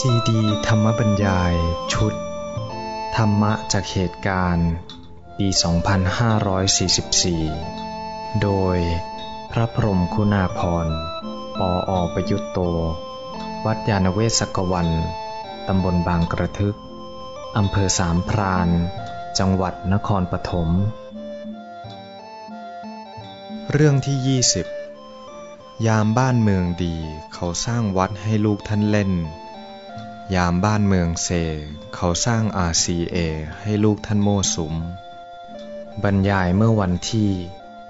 ซีดีธรรมบรรยาย ชุด ธรรมะจากเหตุการณ์ ปี 2544 โดยพระพรมคุณาพรปออประยุตโต วัดยาณเวศกวัน ตำบลบางกระทึก อำเภอสามพราน จังหวัดนครปฐม เรื่องที่ 20 ยามบ้านเมืองดีเขาสร้างวัดให้ลูกท่านเล่น ยามบ้านเมืองเซ เขาสร้าง RCA ให้ลูกท่านโมสุม บรรยายเมื่อวันที่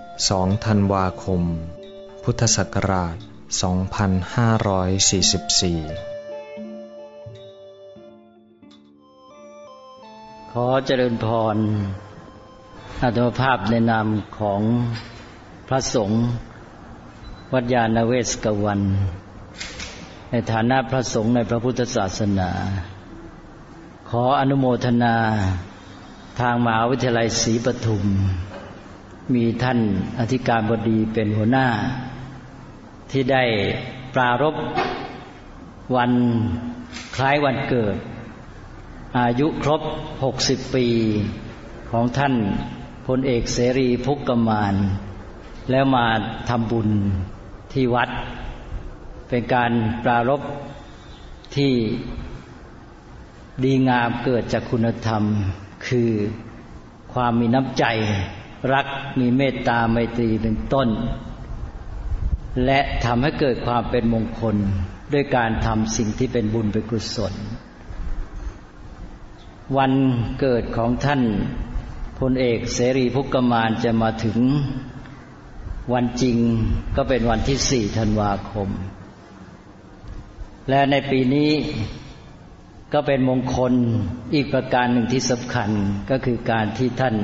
2 ธันวาคม พุทธศักราช 2544 ขอเจริญพรอาตมภาพในนามของพระสงฆ์วัดยาณเวศกวัน ในฐานะพระสงฆ์ในพระพุทธศาสนา ขออนุโมทนาทางมหาวิทยาลัยศรีปทุม มีท่านอธิการบดีเป็นหัวหน้า ที่ได้ปรารบวันคล้ายวันเกิด อายุครบ 60 ปีของท่านพลเอกเสรีพุกกมาน แล้วมาทำบุญที่วัด เป็นการปรารบที่ดีงามเกิดจากคุณธรรม คือความมีน้ำใจ รักมีเมตตาไมตรีเป็นต้น และทำให้เกิดความเป็นมงคลด้วยการทำสิ่งที่เป็นบุญเป็นกุศล วันเกิดของท่านพลเอกเสรีพุกกมานจะมาถึงวันจริงก็เป็นวันที่สี่ธันวาคม และในปีนี้ก็เป็นมงคลอีกประการหนึ่งที่สำคัญก็คือการที่ท่าน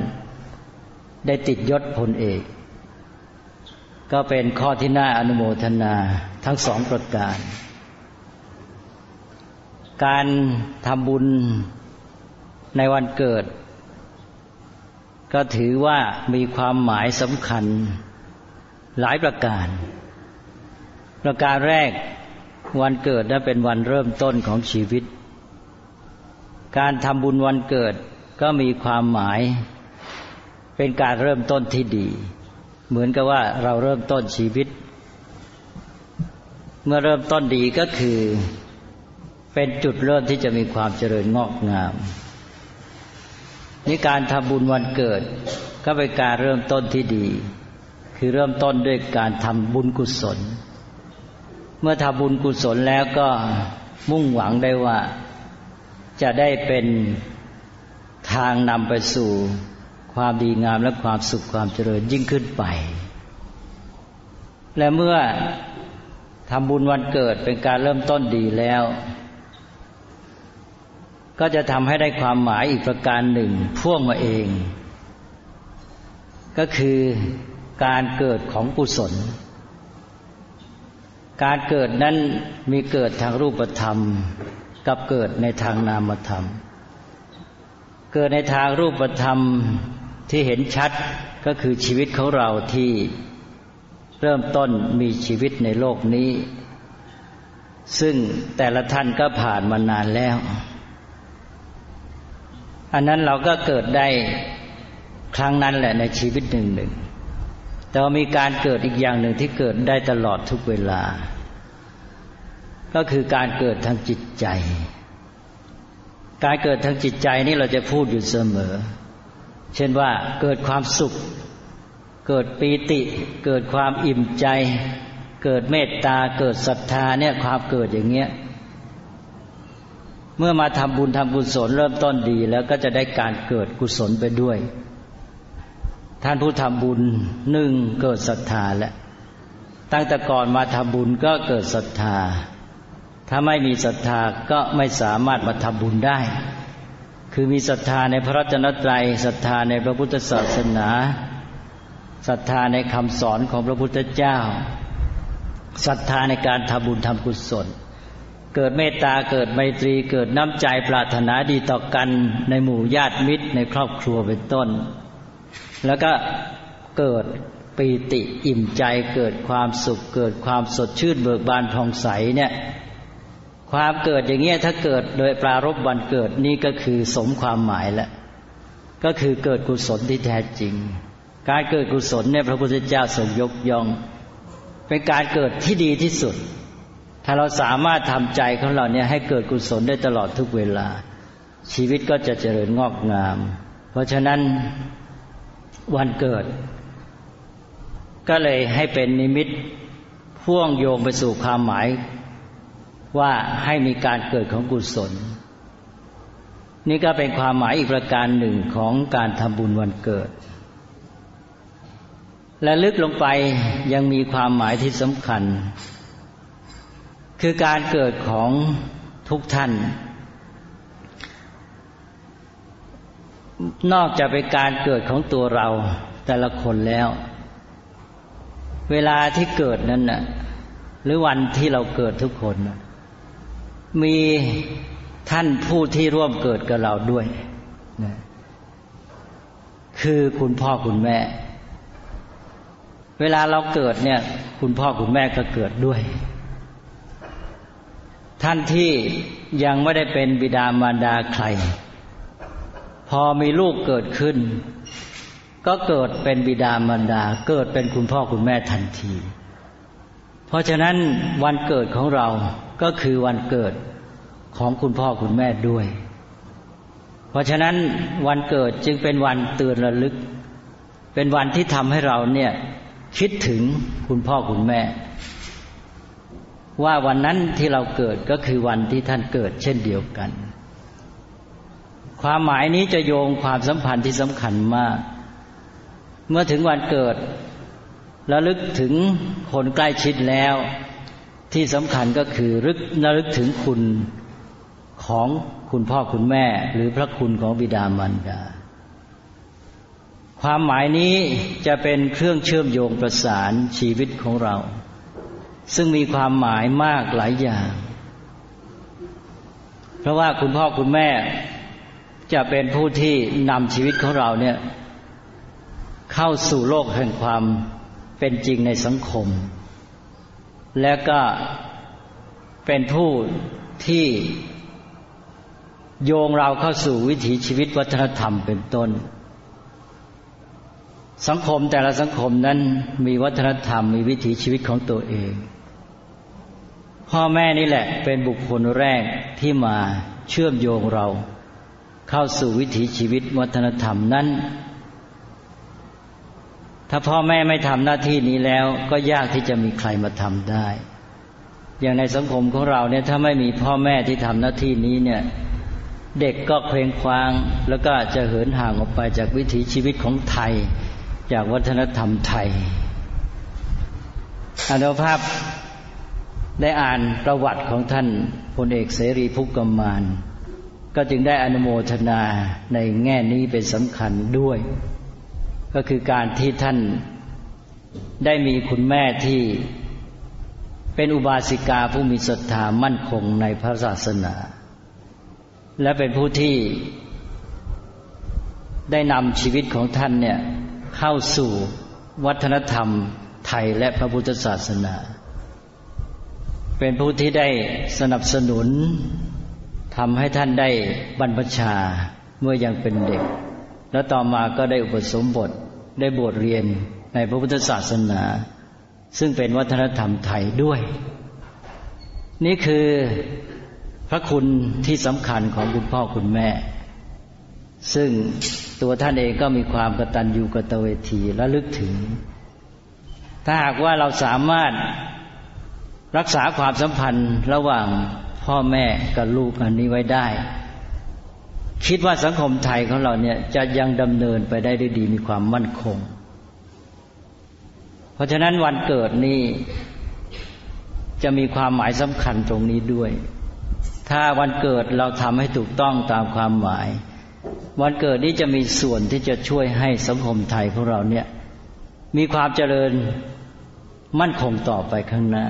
ได้ติดยศพลเอก ก็เป็นข้อที่น่าอนุโมทนาทั้งสองประการ การทำบุญในวันเกิด ก็ถือว่ามีความหมายสำคัญหลายประการ ประการแรก วันเกิดนั้นเป็นวันเริ่มต้นของชีวิต การทำบุญวันเกิดก็มีความหมาย เป็นการเริ่มต้นที่ดี เหมือนกับว่าเราเริ่มต้นชีวิต เมื่อเริ่มต้นดีก็คือ เป็นจุดเริ่มที่จะมีความเจริญงอกงามนี่การทำบุญวันเกิด ก็เป็นการเริ่มต้นที่ดี คือเริ่มต้นด้วยการทำบุญกุศล เมื่อทำบุญกุศลแล้วก็มุ่งหวังได้ว่า จะได้เป็นทางนำไปสู่ความดีงามและความสุขความเจริญยิ่งขึ้นไป และเมื่อทำบุญวันเกิดเป็นการเริ่มต้นดีแล้ว ก็จะทำให้ได้ความหมายอีกประการหนึ่งพ่วงมาเอง ก็คือการเกิดของกุศล การเกิดนั้นมีเกิดทางรูปธรรม กับเกิดในทางนามธรรม เกิดในทางรูปธรรมที่เห็นชัดก็คือชีวิตของเราที่เริ่มต้นมีชีวิตในโลกนี้ ซึ่งแต่ละท่านก็ผ่านมานานแล้ว อันนั้นเราก็เกิดได้ครั้งนั้นแหละในชีวิตหนึ่งหนึ่ง แต่มีการเกิดอีกอย่างหนึ่งที่เกิดได้ตลอดทุกเวลา ก็คือการเกิดทางจิตใจ การเกิดทางจิตใจนี่เราจะพูดอยู่เสมอ เช่นว่าเกิดความสุข เกิดปีติ เกิดความอิ่มใจ เกิดเมตตา เกิดศรัทธาเนี่ยความเกิดอย่างเงี้ยเมื่อมาทำบุญทำกุศลเริ่มต้นดี แล้วก็จะได้การเกิดกุศลไปด้วย ท่านผู้ทำบุญหนึ่งเกิดศรัทธาแล้วตั้งแต่ก่อนมาทำบุญก็เกิดศรัทธา ถ้าไม่มีศรัทธาก็ไม่สามารถมาทำบุญได้ คือมีศรัทธาในพระรัตนตรัยศรัทธาในพระพุทธศาสนาศรัทธาในคำสอนของพระพุทธเจ้าศรัทธาในการทำบุญทำกุศล เกิดเมตตาเกิดไมตรีเกิดน้ำใจปรารถนาดีต่อกันในหมู่ญาติมิตรในครอบครัวเป็นต้น แล้วก็เกิดปีติอิ่มใจเกิดความสุข เกิดความสดชื่นเบิกบานผ่องใสเนี่ย ความเกิดอย่างเงี้ยถ้าเกิดโดยปรารบวันเกิดนี่ก็คือสมความหมายแล้วก็คือเกิดกุศลที่แท้จริง การเกิดกุศลเนี่ยพระพุทธเจ้าทรงยกย่อง เป็นการเกิดที่ดีที่สุด ถ้าเราสามารถทำใจของเราเนี่ยให้เกิดกุศลได้ตลอดทุกเวลา ชีวิตก็จะเจริญงอกงาม เพราะฉะนั้น วันเกิด ก็เลยให้เป็นนิมิตพ่วงโยงไปสู่ความหมาย ว่าให้มีการเกิดของกุศล นี่ก็เป็นความหมายอีกประการหนึ่งของการทำบุญวันเกิด และลึกลงไปยังมีความหมายที่สำคัญ คือการเกิดของทุกท่าน นอกจากเป็นการเกิดของตัวเราแต่ละคนแล้ว เวลาที่เกิดนั้นน่ะ หรือวันที่เราเกิดทุกคนมีท่านผู้ที่ร่วมเกิดกับเราด้วยนะคือคุณพ่อคุณแม่ เวลาเราเกิดเนี่ย คุณพ่อคุณแม่ก็เกิดด้วย ท่านที่ยังไม่ได้เป็นบิดามารดาใคร พอมีลูกเกิดขึ้น ก็เกิดเป็นบิดามารดา เกิดเป็นคุณพ่อคุณแม่ทันที เพราะฉะนั้นวันเกิดของเราก็คือวันเกิดของคุณพ่อคุณแม่ด้วย เพราะฉะนั้นวันเกิดจึงเป็นวันเตือนระลึก เป็นวันที่ทำให้เราเนี่ยคิดถึงคุณพ่อคุณแม่ ว่าวันนั้นที่เราเกิดก็คือวันที่ท่านเกิดเช่นเดียวกัน ความหมายนี้จะโยงความสัมพันธ์ที่สำคัญมาก เมื่อถึงวันเกิดระลึกถึงคนใกล้ชิดแล้ว ที่สำคัญก็คือรึกระลึกถึงคุณของคุณพ่อคุณแม่ หรือพระคุณของบิดามารดา ความหมายนี้จะเป็นเครื่องเชื่อมโยงประสานชีวิตของเรา ซึ่งมีความหมายมากหลายอย่าง เพราะว่าคุณพ่อคุณแม่ จะเป็นผู้ที่นำชีวิตของเราเนี่ย เข้าสู่โลกแห่งความเป็นจริงในสังคม และก็เป็นผู้ที่โยงเราเข้าสู่วิถีชีวิตวัฒนธรรมเป็นต้น สังคมแต่ละสังคมนั้นมีวัฒนธรรมมีวิถีชีวิตของตัวเอง พ่อแม่นี่แหละเป็นบุคคลแรกที่มาเชื่อมโยงเรา เข้าสู่วิถีชีวิตวัฒนธรรมนั้น ถ้าพ่อแม่ไม่ทำหน้าที่นี้แล้วก็ยากที่จะมีใครมาทำได้ อย่างในสังคมของเราเนี่ยถ้าไม่มีพ่อแม่ที่ทำหน้าที่นี้เนี่ย เด็กก็เคว้งคว้าง แล้วก็จะเหินห่างออกไปจากวิถีชีวิตของไทย จากวัฒนธรรมไทยอนุภาพได้อ่านประวัติของท่านพลเอกเสรีพุกกมาน ก็จึงได้อนุโมทนาในแง่นี้เป็นสำคัญด้วย ก็คือการที่ท่านได้มีคุณแม่ที่เป็นอุบาสิกาผู้มีศรัทธามั่นคงในพระศาสนา และเป็นผู้ที่ได้นำชีวิตของท่านเนี่ยเข้าสู่วัฒนธรรมไทยและพระพุทธศาสนา เป็นผู้ที่ได้สนับสนุน ทำให้ท่านได้บรรพชาเมื่อยังเป็นเด็ก แล้วต่อมาก็ได้อุปสมบทได้บวชเรียนในพระพุทธศาสนา ซึ่งเป็นวัฒนธรรมไทยด้วย นี่คือพระคุณที่สำคัญของคุณพ่อคุณแม่ ซึ่งตัวท่านเองก็มีความกตัญญูกตเวทีและลึกถึง ถ้าหากว่าเราสามารถรักษาความสัมพันธ์ระหว่าง พ่อแม่กับลูกอันนี้ไว้ได้ คิดว่าสังคมไทยของเราเนี่ยจะยังดำเนินไปได้ด้วยดีมีความมั่นคง เพราะฉะนั้นวันเกิดนี้จะมีความหมายสำคัญตรงนี้ด้วย ถ้าวันเกิดเราทำให้ถูกต้องตามความหมาย วันเกิดนี้จะมีส่วนที่จะช่วยให้สังคมไทยของเราเนี่ย มีความเจริญมั่นคงต่อไปข้างหน้า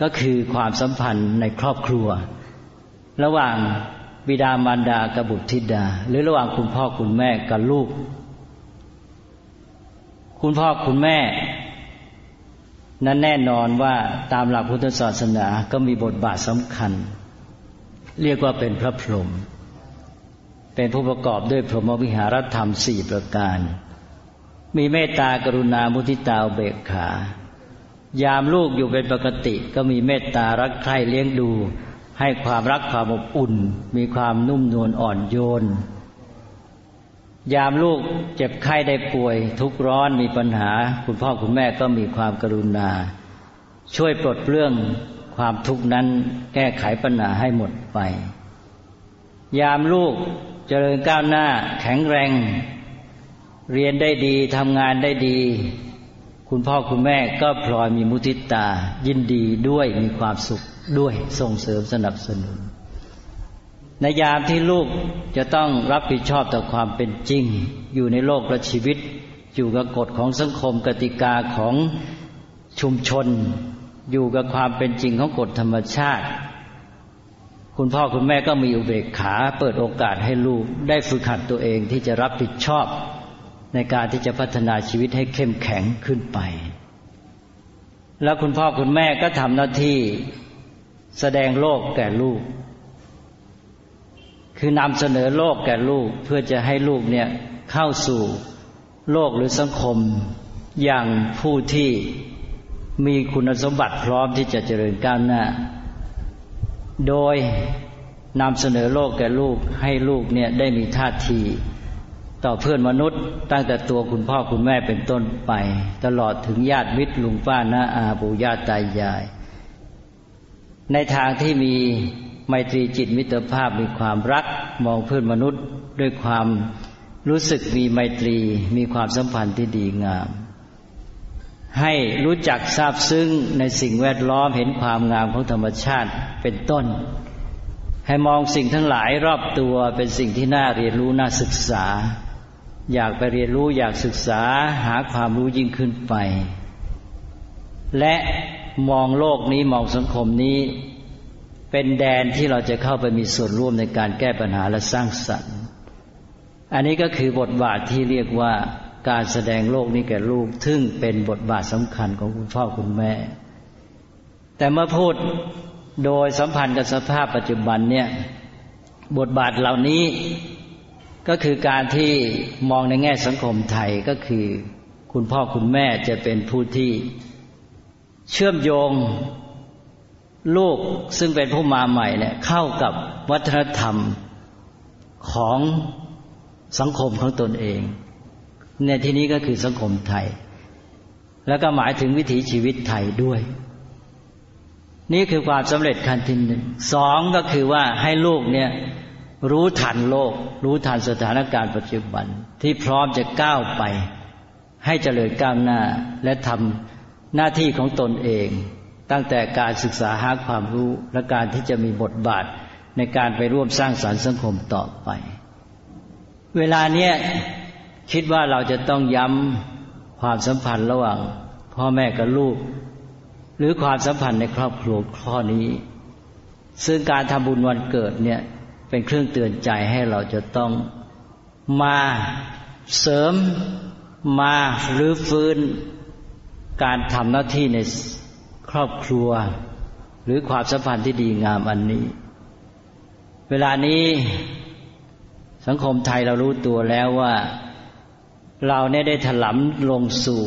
ก็คือความสัมพันธ์ในครอบครัว ระหว่างบิดามารดากับบุตรธิดา หรือระหว่างคุณพ่อคุณแม่กับลูก คุณพ่อคุณแม่ นั้นแน่นอนว่าตามหลักพุทธศาสนาก็มีบทบาทสำคัญ เรียกว่าเป็นพระพรหมเป็นผู้ประกอบด้วยพรหมวิหารธรรมสี่ประการ มีเมตตากรุณามุทิตาเบกขา ยามลูกอยู่เป็นปกติ ก็มีเมตตารักใคร่เลี้ยงดู ให้ความรักความอบอุ่น มีความนุ่มนวลอ่อนโยน ยามลูกเจ็บไข้ได้ป่วย ทุกร้อนมีปัญหา คุณพ่อคุณแม่ก็มีความกรุณา ช่วยปลดเปลื้องความทุกข์นั้นแก้ไขปัญหาให้หมดไป ยามลูกเจริญก้าวหน้าแข็งแรง เรียนได้ดีทำงานได้ดี คุณพ่อคุณแม่ก็พลอยมีมุทิตา ยินดีด้วยมีความสุขด้วยส่งเสริมสนับสนุน ในยามที่ลูกจะต้องรับผิดชอบต่อความเป็นจริง อยู่ในโลกและชีวิต อยู่กับกฎของสังคมกติกาของชุมชน อยู่กับความเป็นจริงของกฎธรรมชาติ คุณพ่อคุณแม่ก็มีอุเบกขา เปิดโอกาสให้ลูกได้ฝึกหัดตัวเองที่จะรับผิดชอบ ในการที่จะพัฒนาชีวิตให้เข้มแข็งขึ้นไป แล้วคุณพ่อคุณแม่ก็ทำหน้าที่แสดงโลกแก่ลูก คือนำเสนอโลกแก่ลูกเพื่อจะให้ลูกเนี่ยเข้าสู่โลกหรือสังคมอย่างผู้ที่มีคุณสมบัติพร้อมที่จะเจริญก้าวหน้า โดยนำเสนอโลกแก่ลูกให้ลูกเนี่ยได้มีท่าที ต่อเพื่อนมนุษย์ ตั้งแต่ตัวคุณพ่อคุณแม่เป็นต้นไป ตลอดถึงญาติมิตรลุงป้าน้าอาปู่ย่าตายาย ในทางที่มีไมตรีจิตมิตรภาพมีความรักมองเพื่อนมนุษย์ด้วยความรู้สึกมีไมตรีมีความสัมพันธ์ที่ดีงาม ให้รู้จักทราบซึ้งในสิ่งแวดล้อมเห็นความงามของธรรมชาติเป็นต้น ให้มองสิ่งทั้งหลายรอบตัวเป็นสิ่งที่น่าเรียนรู้น่าศึกษา อยากไปเรียนรู้อยากศึกษาหาความรู้ยิ่งขึ้นไป และมองโลกนี้มองสังคมนี้ เป็นแดนที่เราจะเข้าไปมีส่วนร่วมในการแก้ปัญหาและสร้างสรรค์ อันนี้ก็คือบทบาทที่เรียกว่าการแสดงโลกนี้แก่ลูกทึ่งเป็นบทบาทสำคัญของคุณพ่อคุณแม่ แต่เมื่อพูดโดยสัมพันธ์กับสภาพปัจจุบันเนี่ย บทบาทเหล่านี้ ก็คือการที่มองในแง่สังคมไทยก็คือ คุณพ่อคุณแม่จะเป็นผู้ที่เชื่อมโยงลูกซึ่งเป็นผู้มาใหม่เนี่ยเข้ากับวัฒนธรรมของสังคมของตนเอง ในที่นี้ก็คือสังคมไทย แล้วก็หมายถึงวิถีชีวิตไทยด้วย นี่คือความสำเร็จขั้นที่หนึ่งสองก็คือว่าให้ลูกเนี่ย รู้ทันโลก รู้ทันสถานการณ์ปัจจุบันที่พร้อมจะก้าวไป ให้เจริญก้าวหน้าและทำหน้าที่ของตนเอง ตั้งแต่การศึกษาหาความรู้และการที่จะมีบทบาทในการไปร่วมสร้างสารรค์สังคมต่อไป เวลาเนี้ยคิดว่าเราจะต้องย้ำความสัมพันธ์ระหว่าง พ่อแม่กับลูก หรือความสัมพันธ์ในครอบครัวข้อนี้ ซึ่งการทำบุญวันเกิดเนี่ย เป็นเครื่องเตือนใจให้เราจะต้องมาเสริมมาหรือฟื้นการทำหน้าที่ในครอบครัว หรือความสัมพันธ์ที่ดีงามอันนี้ เวลานี้สังคมไทยเรารู้ตัวแล้วว่า เราเนี่ยได้ถลำลงสู่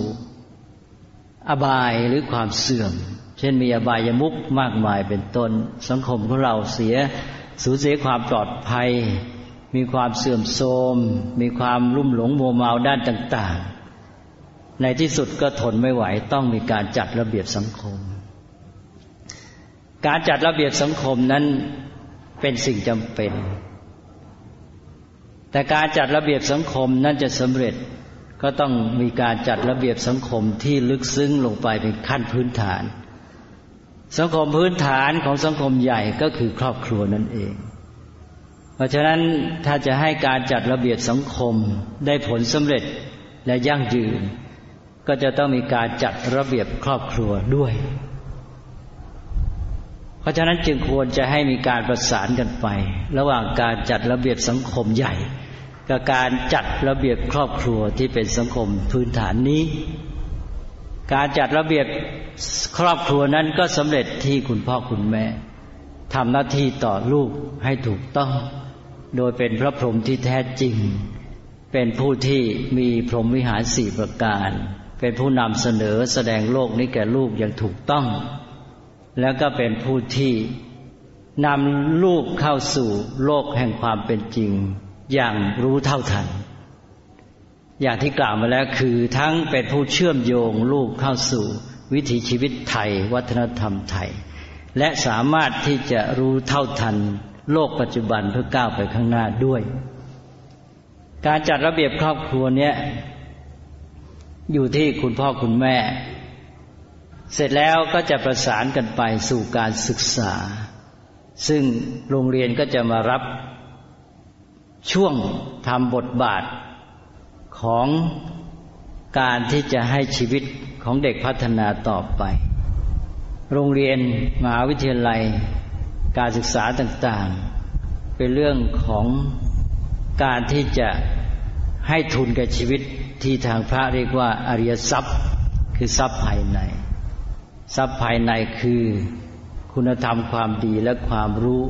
อบายหรือความเสื่อม เช่นมีอบายมุกมากมายเป็นต้น สังคมของเราเสีย สูญเสียความปลอดภัย มีความเสื่อมโทรมมีความลุ่มหลงโมเมาด้านต่าง ๆ ในที่สุดก็ทนไม่ไหวต้องมีการจัดระเบียบสังคม การจัดระเบียบสังคมนั้นเป็นสิ่งจำเป็น แต่การจัดระเบียบสังคมนั้นจะสำเร็จก็ต้องมีการจัดระเบียบสังคมที่ลึกซึ้งลงไปเป็นขั้นพื้นฐาน สังคมพื้นฐานของสังคมใหญ่ก็คือครอบครัวนั่นเอง เพราะฉะนั้นถ้าจะให้การจัดระเบียบสังคมได้ผลสำเร็จและยั่งยืน ก็จะต้องมีการจัดระเบียบครอบครัวด้วย เพราะฉะนั้นจึงควรจะให้มีการประสานกันไป ระหว่างการจัดระเบียบสังคมใหญ่ กับการจัดระเบียบครอบครัวที่เป็นสังคมพื้นฐานนี้ การจัดระเบียบครอบครัวนั้นก็สำเร็จที่คุณพ่อคุณแม่ทำหน้าที่ต่อลูกให้ถูกต้อง โดยเป็นพระพรหมที่แท้จริง เป็นผู้ที่มีพรหมวิหารสี่ประการ เป็นผู้นำเสนอแสดงโลกนี้แก่ลูกอย่างถูกต้อง แล้วก็เป็นผู้ที่นำลูกเข้าสู่โลกแห่งความเป็นจริง อย่างรู้เท่าทัน อย่างที่กล่าวมาแล้วคือทั้งเป็นผู้เชื่อมโยงลูกเข้าสู่ วิถีชีวิตไทย วัฒนธรรมไทย และสามารถที่จะรู้เท่าทัน โลกปัจจุบันเพื่อก้าวไปข้างหน้าด้วย การจัดระเบียบครอบครัวเนี้ยอยู่ที่คุณพ่อคุณแม่ เสร็จแล้วก็จะประสานกันไปสู่การศึกษา ซึ่งโรงเรียนก็จะมารับช่วงทำบทบาท ของการที่จะให้ชีวิตของเด็กพัฒนาต่อไป โรงเรียนมหาวิทยาลัย การศึกษาต่างๆ เป็นเรื่องของการที่จะให้ทุนแก่ชีวิตที่ทางพระเรียกว่าอริยทรัพย์ คือทรัพย์ภายใน ทรัพย์ภายในคือคุณธรรมความดีและความรู้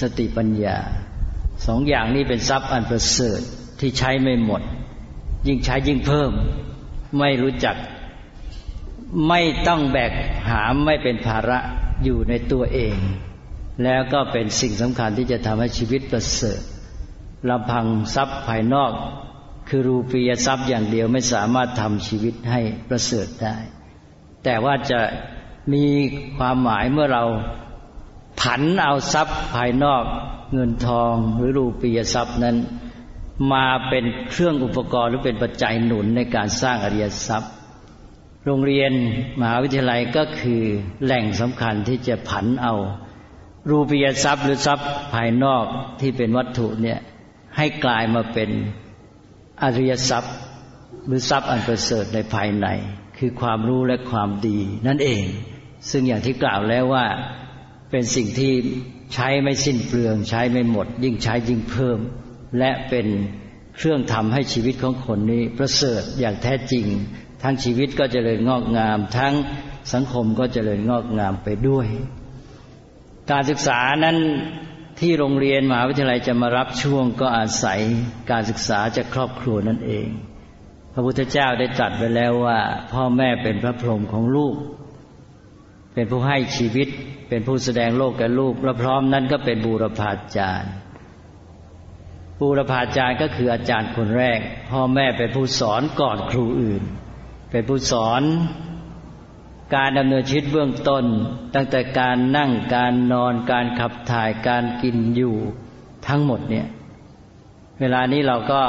สติปัญญาสองอย่างนี้เป็นทรัพย์อันประเสริฐที่ใช้ไม่หมด ยิ่งใช้ยิ่งเพิ่ม ไม่รู้จัก ไม่ต้องแบกหามไม่เป็นภาระอยู่ในตัวเอง แล้วก็เป็นสิ่งสำคัญที่จะทำให้ชีวิตประเสริฐลำพังทรัพย์ภายนอก คือรูปียทรัพย์อย่างเดียวไม่สามารถทำชีวิตให้ประเสริฐได้ แต่ว่าจะมีความหมายเมื่อเราผันเอาทรัพย์ภายนอก เงินทองหรือรูปียทรัพย์นั้น มาเป็นเครื่องอุปกรณ์หรือเป็นปัจจัยหนุนในการสร้างอริยทรัพย์ โรงเรียนมหาวิทยาลัยก็คือแหล่งสำคัญที่จะผันเอา รูปียทรัพย์หรือทรัพย์ภายนอกที่เป็นวัตถุเนี่ยให้กลายมาเป็นอริยทรัพย์ หรือทรัพย์อันประเสริฐในภายใน คือความรู้และความดีนั่นเอง ซึ่งอย่างที่กล่าวแล้วว่าเป็นสิ่งที่ใช้ไม่สิ้นเปลือง ใช้ไม่หมด ยิ่งใช้ยิ่งเพิ่ม และเป็นเครื่องทำให้ชีวิตของคนนี้ประเสริฐอย่างแท้จริง ทั้งชีวิตก็จเจริญงอกงาม ทั้งสังคมก็จเจริญงอกงามไปด้วย การศึกษานั้นที่โรงเรียนมหาวิทยาลัยจะมารับช่วงก็อาศัยการศึกษาจากครอบครัวนั่นเอง พระพุทธเจ้าได้ตรัสไปแล้วว่า พ่อแม่เป็นพระพรหมของลูก เป็นผู้ให้ชีวิต เป็นผู้แสดงโลกแก่ลูกและพร้อมนั้นก็เป็นบูรพาจารย์ บูรพาจารย์ก็คืออาจารย์คนแรก พ่อแม่เป็นผู้สอนก่อนครูอื่น เป็นผู้สอนการดำเนินชีวิตเบื้องต้น ตั้งแต่การนั่งการนอนการขับถ่ายการกินอยู่ทั้งหมดเนี่ย เวลานี้เราก็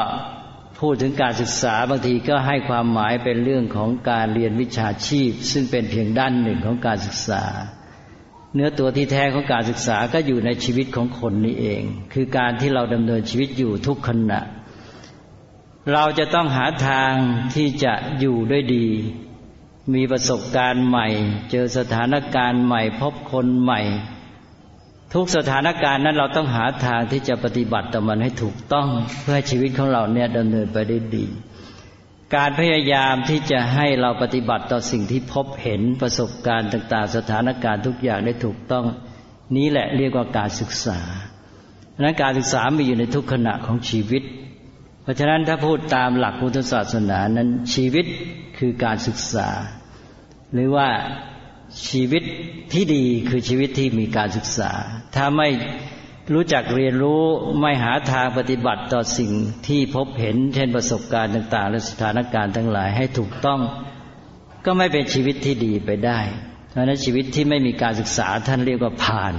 พูดถึงการศึกษาบางทีก็ให้ความหมายเป็นเรื่องของการเรียนวิชาชีพ ซึ่งเป็นเพียงด้านหนึ่งของการศึกษา เนื้อตัวที่แท้ของการศึกษาก็อยู่ในชีวิตของคนนี้เอง คือการที่เราดำเนินชีวิตอยู่ทุกขณะ เราจะต้องหาทางที่จะอยู่ด้วยดี มีประสบการณ์ใหม่ เจอสถานการณ์ใหม่ พบคนใหม่ ทุกสถานการณ์นั้นเราต้องหาทางที่จะปฏิบัติต่อมันให้ถูกต้องเพื่อให้ชีวิตของเราเนี่ยดำเนินไปได้ดี การพยายามที่จะให้เราปฏิบัติต่อสิ่งที่พบเห็นประสบการณ์ต่าง ๆ สถานการณ์ทุกอย่างได้ถูกต้องนี้แหละเรียกว่าการศึกษาดังนั้นการศึกษามีอยู่ในทุกขณะของชีวิต เพราะฉะนั้นถ้าพูดตามหลักพุทธศาสนานั้นชีวิตคือการศึกษา หรือว่าชีวิตที่ดีคือชีวิตที่มีการศึกษา ถ้าไม่ รู้จักเรียนรู้ไม่หาทางปฏิบัติต่อสิ่งที่พบเห็น เช่นประสบการณ์ต่าง ๆ และสถานการณ์ทั้งหลายให้ถูกต้อง ก็ไม่เป็นชีวิตที่ดีไปได้เพราะนั้นชีวิตที่ไม่มีการศึกษาท่านเรียกว่าผ่าน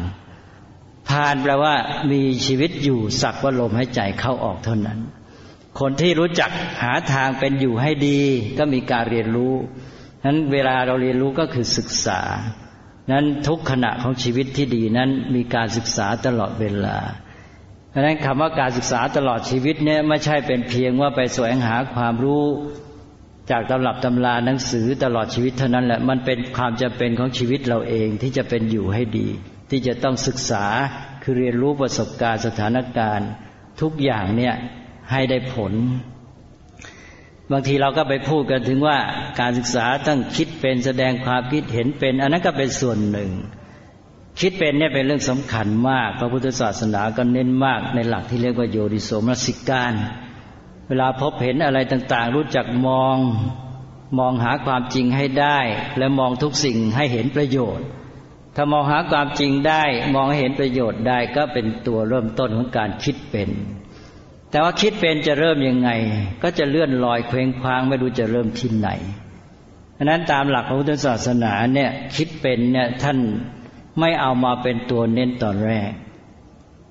ผ่านแปลว่ามีชีวิตอยู่สักว่าลมหายใจเข้าออกเท่านั้น คนที่รู้จักหาทางเป็นอยู่ให้ดี ก็มีการเรียนรู้นั้นเวลาเราเรียนรู้ก็คือศึกษา นั้นทุกขณะของชีวิตที่ดีนั้นมีการศึกษาตลอดเวลาเพราะนั้นคำว่าการศึกษาตลอดชีวิตเนี่ยไม่ใช่เป็นเพียงว่าไปแสวงหาความรู้จากตำรับตำราหนังสือตลอดชีวิตเท่านั้นแหละมันเป็นความจำเป็นของชีวิตเราเองที่จะเป็นอยู่ให้ดี ที่จะต้องศึกษาคือเรียนรู้ประสบการณ์สถานการณ์ ทุกอย่างเนี่ยให้ได้ผล บางทีเราก็ไปพูดกันถึงว่าการศึกษาต้องคิดเป็นแสดงความคิดเห็นเป็น อันนั้นก็เป็นส่วนหนึ่ง คิดเป็นเนี่ยเป็นเรื่องสำคัญมาก พระพุทธศาสนาก็เน้นมากในหลักที่เรียกว่าโยนิโสมนสิการ เวลาพบเห็นอะไรต่างๆ รู้จักมองมองหาความจริงให้ได้ และมองทุกสิ่งให้เห็นประโยชน์ ถ้ามองหาความจริงได้ มองให้เห็นประโยชน์ได้ก็เป็นตัวเริ่มต้นของการคิดเป็น แต่ว่าคิดเป็นจะเริ่มยังไง ก็จะเลื่อนลอยเคว้งคว้างไม่รู้จะเริ่มที่ไหนฉะนั้นตามหลักพระพุทธศาสนาเนี่ยคิดเป็นเนี่ยท่านไม่เอามาเป็นตัวเน้นตอนแรก